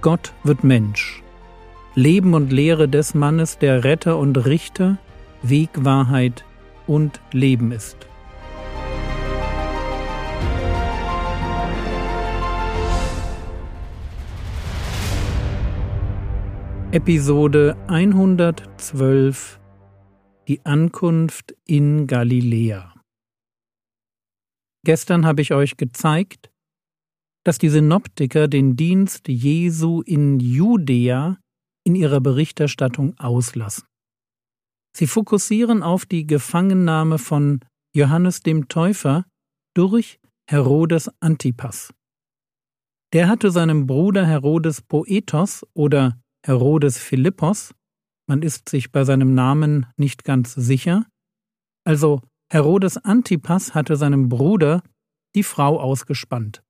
Gott wird Mensch. Leben und Lehre des Mannes, der Retter und Richter, Weg, Wahrheit und Leben ist. Episode 112 Die Ankunft in Galiläa Gestern habe ich euch gezeigt, dass die Synoptiker den Dienst Jesu in Judäa in ihrer Berichterstattung auslassen. Sie fokussieren auf die Gefangennahme von Johannes dem Täufer durch Herodes Antipas. Der hatte seinem Bruder Herodes Poetos oder Herodes Philippos, man ist sich bei seinem Namen nicht ganz sicher, also Herodes Antipas hatte seinem Bruder die Frau ausgespannt,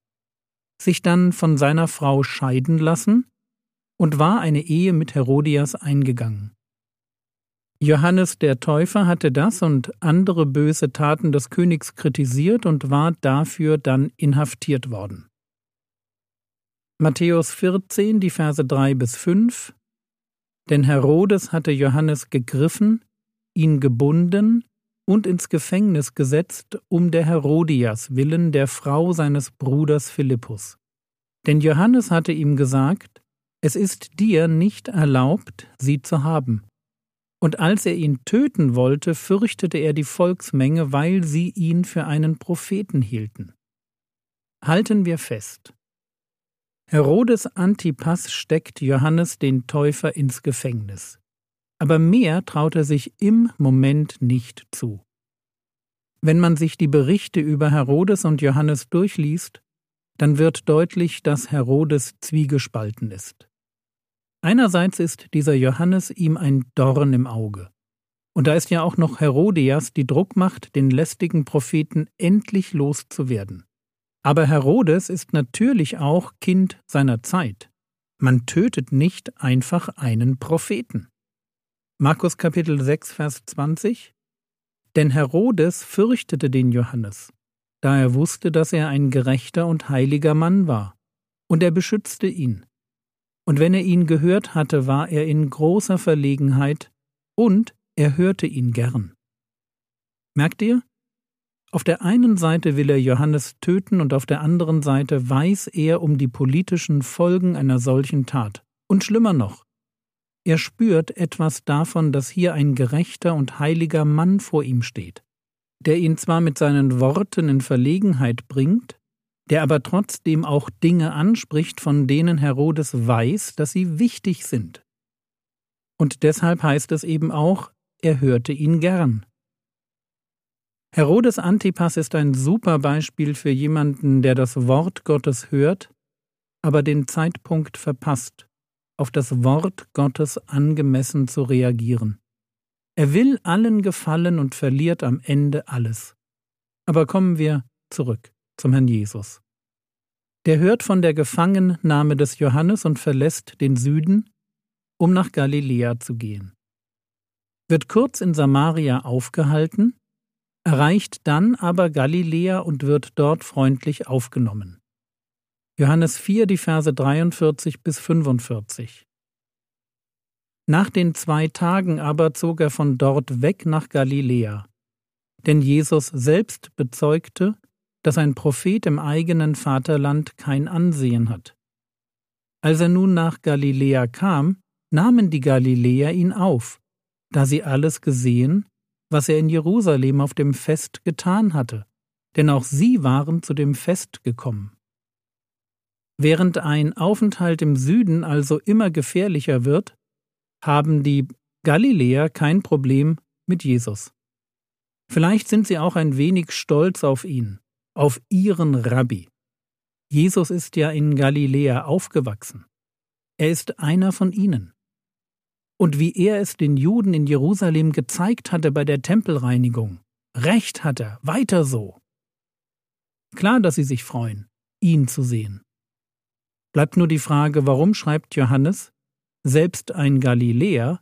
sich dann von seiner Frau scheiden lassen und war eine Ehe mit Herodias eingegangen. Johannes der Täufer hatte das und andere böse Taten des Königs kritisiert und war dafür dann inhaftiert worden. Matthäus 14, die Verse 3 bis 5 Denn Herodes hatte Johannes gegriffen, ihn gebunden und ins Gefängnis gesetzt um der Herodias willen der Frau seines Bruders Philippus. Denn Johannes hatte ihm gesagt, es ist dir nicht erlaubt, sie zu haben. Und als er ihn töten wollte, fürchtete er die Volksmenge, weil sie ihn für einen Propheten hielten. Halten wir fest. Herodes Antipas steckt Johannes den Täufer ins Gefängnis. Aber mehr traut er sich im Moment nicht zu. Wenn man sich die Berichte über Herodes und Johannes durchliest, dann wird deutlich, dass Herodes zwiegespalten ist. Einerseits ist dieser Johannes ihm ein Dorn im Auge. Und da ist ja auch noch Herodias, die Druck macht, den lästigen Propheten endlich loszuwerden. Aber Herodes ist natürlich auch Kind seiner Zeit. Man tötet nicht einfach einen Propheten. Markus Kapitel 6, Vers 20 Denn Herodes fürchtete den Johannes, da er wusste, dass er ein gerechter und heiliger Mann war, und er beschützte ihn. Und wenn er ihn gehört hatte, war er in großer Verlegenheit, und er hörte ihn gern. Merkt ihr? Auf der einen Seite will er Johannes töten und auf der anderen Seite weiß er um die politischen Folgen einer solchen Tat. Und schlimmer noch, er spürt etwas davon, dass hier ein gerechter und heiliger Mann vor ihm steht, der ihn zwar mit seinen Worten in Verlegenheit bringt, der aber trotzdem auch Dinge anspricht, von denen Herodes weiß, dass sie wichtig sind. Und deshalb heißt es eben auch, er hörte ihn gern. Herodes Antipas ist ein super Beispiel für jemanden, der das Wort Gottes hört, aber den Zeitpunkt verpasst, auf das Wort Gottes angemessen zu reagieren. Er will allen gefallen und verliert am Ende alles. Aber kommen wir zurück zum Herrn Jesus. Der hört von der Gefangennahme des Johannes und verlässt den Süden, um nach Galiläa zu gehen. Wird kurz in Samaria aufgehalten, erreicht dann aber Galiläa und wird dort freundlich aufgenommen. Johannes 4, die Verse 43 bis 45. Nach den zwei Tagen aber zog er von dort weg nach Galiläa. Denn Jesus selbst bezeugte, dass ein Prophet im eigenen Vaterland kein Ansehen hat. Als er nun nach Galiläa kam, nahmen die Galiläer ihn auf, da sie alles gesehen was er in Jerusalem auf dem Fest getan hatte, denn auch sie waren zu dem Fest gekommen. Während ein Aufenthalt im Süden also immer gefährlicher wird, haben die Galiläer kein Problem mit Jesus. Vielleicht sind sie auch ein wenig stolz auf ihn, auf ihren Rabbi. Jesus ist ja in Galiläa aufgewachsen. Er ist einer von ihnen und wie er es den Juden in Jerusalem gezeigt hatte bei der Tempelreinigung. Recht hat er, weiter so. Klar, dass sie sich freuen, ihn zu sehen. Bleibt nur die Frage, warum schreibt Johannes, selbst ein Galiläer,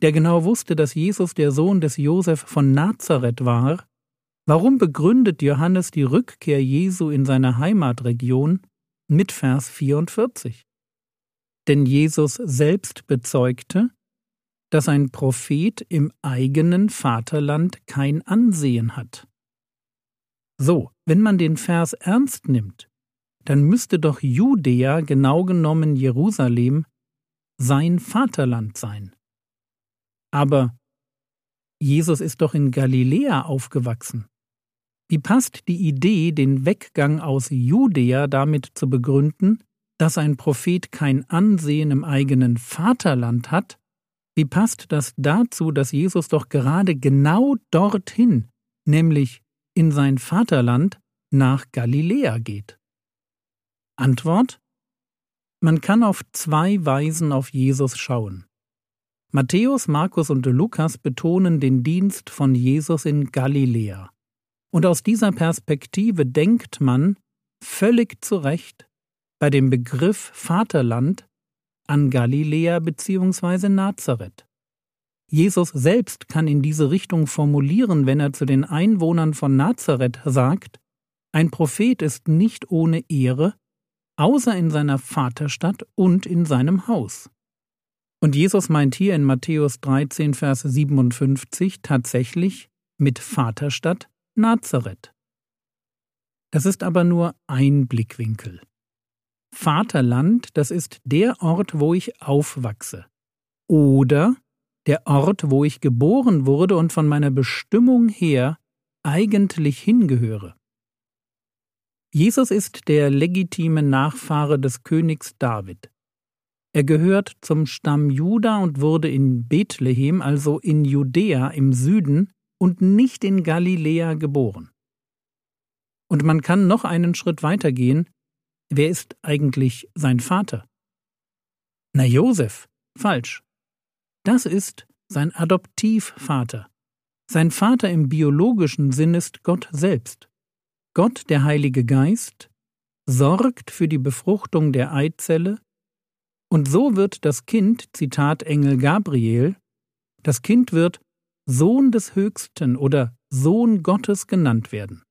der genau wusste, dass Jesus der Sohn des Josef von Nazareth war, warum begründet Johannes die Rückkehr Jesu in seine Heimatregion mit Vers 44? Denn Jesus selbst bezeugte, dass ein Prophet im eigenen Vaterland kein Ansehen hat. So, wenn man den Vers ernst nimmt, dann müsste doch Judäa, genau genommen Jerusalem, sein Vaterland sein. Aber Jesus ist doch in Galiläa aufgewachsen. Wie passt die Idee, den Weggang aus Judäa damit zu begründen, dass ein Prophet kein Ansehen im eigenen Vaterland hat? Wie passt das dazu, dass Jesus doch gerade genau dorthin, nämlich in sein Vaterland, nach Galiläa geht? Antwort Man kann auf zwei Weisen auf Jesus schauen. Matthäus, Markus und Lukas betonen den Dienst von Jesus in Galiläa. Und aus dieser Perspektive denkt man, völlig zu Recht, bei dem Begriff Vaterland an Galiläa bzw. Nazareth. Jesus selbst kann in diese Richtung formulieren, wenn er zu den Einwohnern von Nazareth sagt, ein Prophet ist nicht ohne Ehre, außer in seiner Vaterstadt und in seinem Haus. Und Jesus meint hier in Matthäus 13, Vers 57 tatsächlich mit Vaterstadt Nazareth. Das ist aber nur ein Blickwinkel. Vaterland, das ist der Ort, wo ich aufwachse. Oder der Ort, wo ich geboren wurde und von meiner Bestimmung her eigentlich hingehöre. Jesus ist der legitime Nachfahre des Königs David. Er gehört zum Stamm Juda und wurde in Bethlehem, also in Judäa im Süden, und nicht in Galiläa geboren. Und man kann noch einen Schritt weiter gehen. Wer ist eigentlich sein Vater? Na, Josef. Falsch. Das ist sein Adoptivvater. Sein Vater im biologischen Sinn ist Gott selbst. Gott, der Heilige Geist, sorgt für die Befruchtung der Eizelle, und so wird das Kind, Zitat Engel Gabriel, das Kind wird Sohn des Höchsten oder Sohn Gottes genannt werden.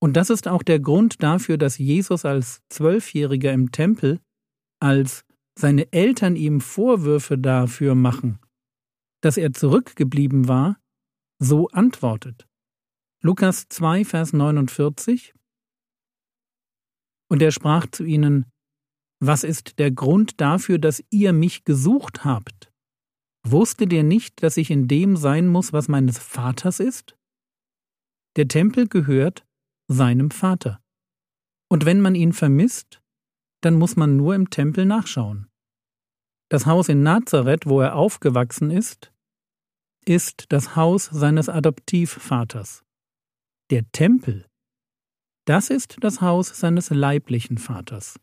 Und das ist auch der Grund dafür, dass Jesus als Zwölfjähriger im Tempel, als seine Eltern ihm Vorwürfe dafür machen, dass er zurückgeblieben war, so antwortet. Lukas 2, Vers 49 Und er sprach zu ihnen, Was ist der Grund dafür, dass ihr mich gesucht habt? Wusstet ihr nicht, dass ich in dem sein muss, was meines Vaters ist? Der Tempel gehört seinem Vater. Und wenn man ihn vermisst, dann muss man nur im Tempel nachschauen. Das Haus in Nazareth, wo er aufgewachsen ist, ist das Haus seines Adoptivvaters. Der Tempel, das ist das Haus seines leiblichen Vaters.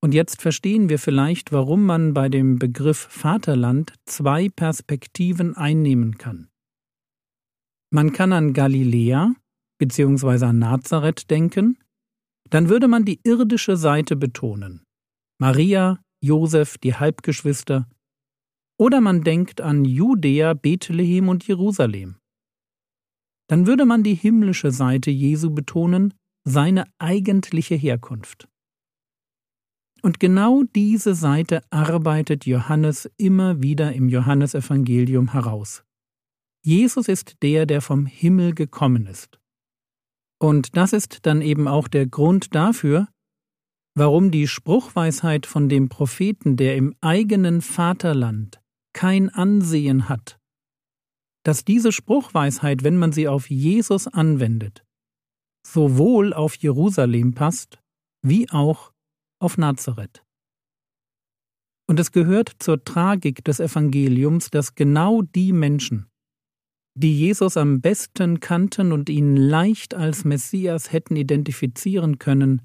Und jetzt verstehen wir vielleicht, warum man bei dem Begriff Vaterland zwei Perspektiven einnehmen kann. Man kann an Galiläa bzw. an Nazareth denken, dann würde man die irdische Seite betonen. Maria, Josef, die Halbgeschwister. Oder man denkt an Judäa, Bethlehem und Jerusalem. Dann würde man die himmlische Seite Jesu betonen, seine eigentliche Herkunft. Und genau diese Seite arbeitet Johannes immer wieder im Johannesevangelium heraus. Jesus ist der, der vom Himmel gekommen ist. Und das ist dann eben auch der Grund dafür, warum die Spruchweisheit von dem Propheten, der im eigenen Vaterland kein Ansehen hat, dass diese Spruchweisheit, wenn man sie auf Jesus anwendet, sowohl auf Jerusalem passt, wie auch auf Nazareth. Und es gehört zur Tragik des Evangeliums, dass genau die Menschen, die Jesus am besten kannten und ihn leicht als Messias hätten identifizieren können,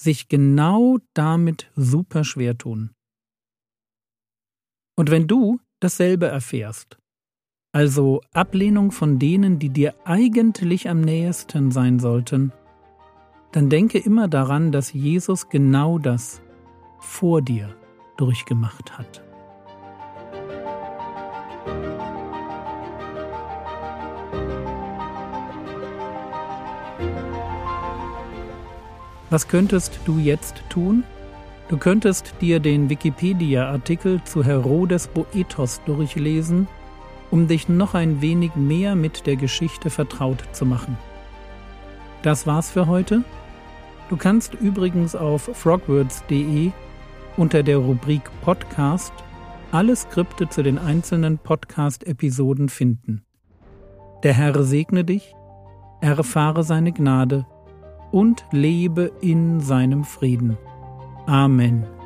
sich genau damit super schwer tun. Und wenn du dasselbe erfährst, also Ablehnung von denen, die dir eigentlich am nähesten sein sollten, dann denke immer daran, dass Jesus genau das vor dir durchgemacht hat. Was könntest du jetzt tun? Du könntest dir den Wikipedia-Artikel zu Herodes Boethos durchlesen, um dich noch ein wenig mehr mit der Geschichte vertraut zu machen. Das war's für heute. Du kannst übrigens auf frogwords.de unter der Rubrik Podcast alle Skripte zu den einzelnen Podcast-Episoden finden. Der Herr segne dich, erfahre seine Gnade und lebe in seinem Frieden. Amen.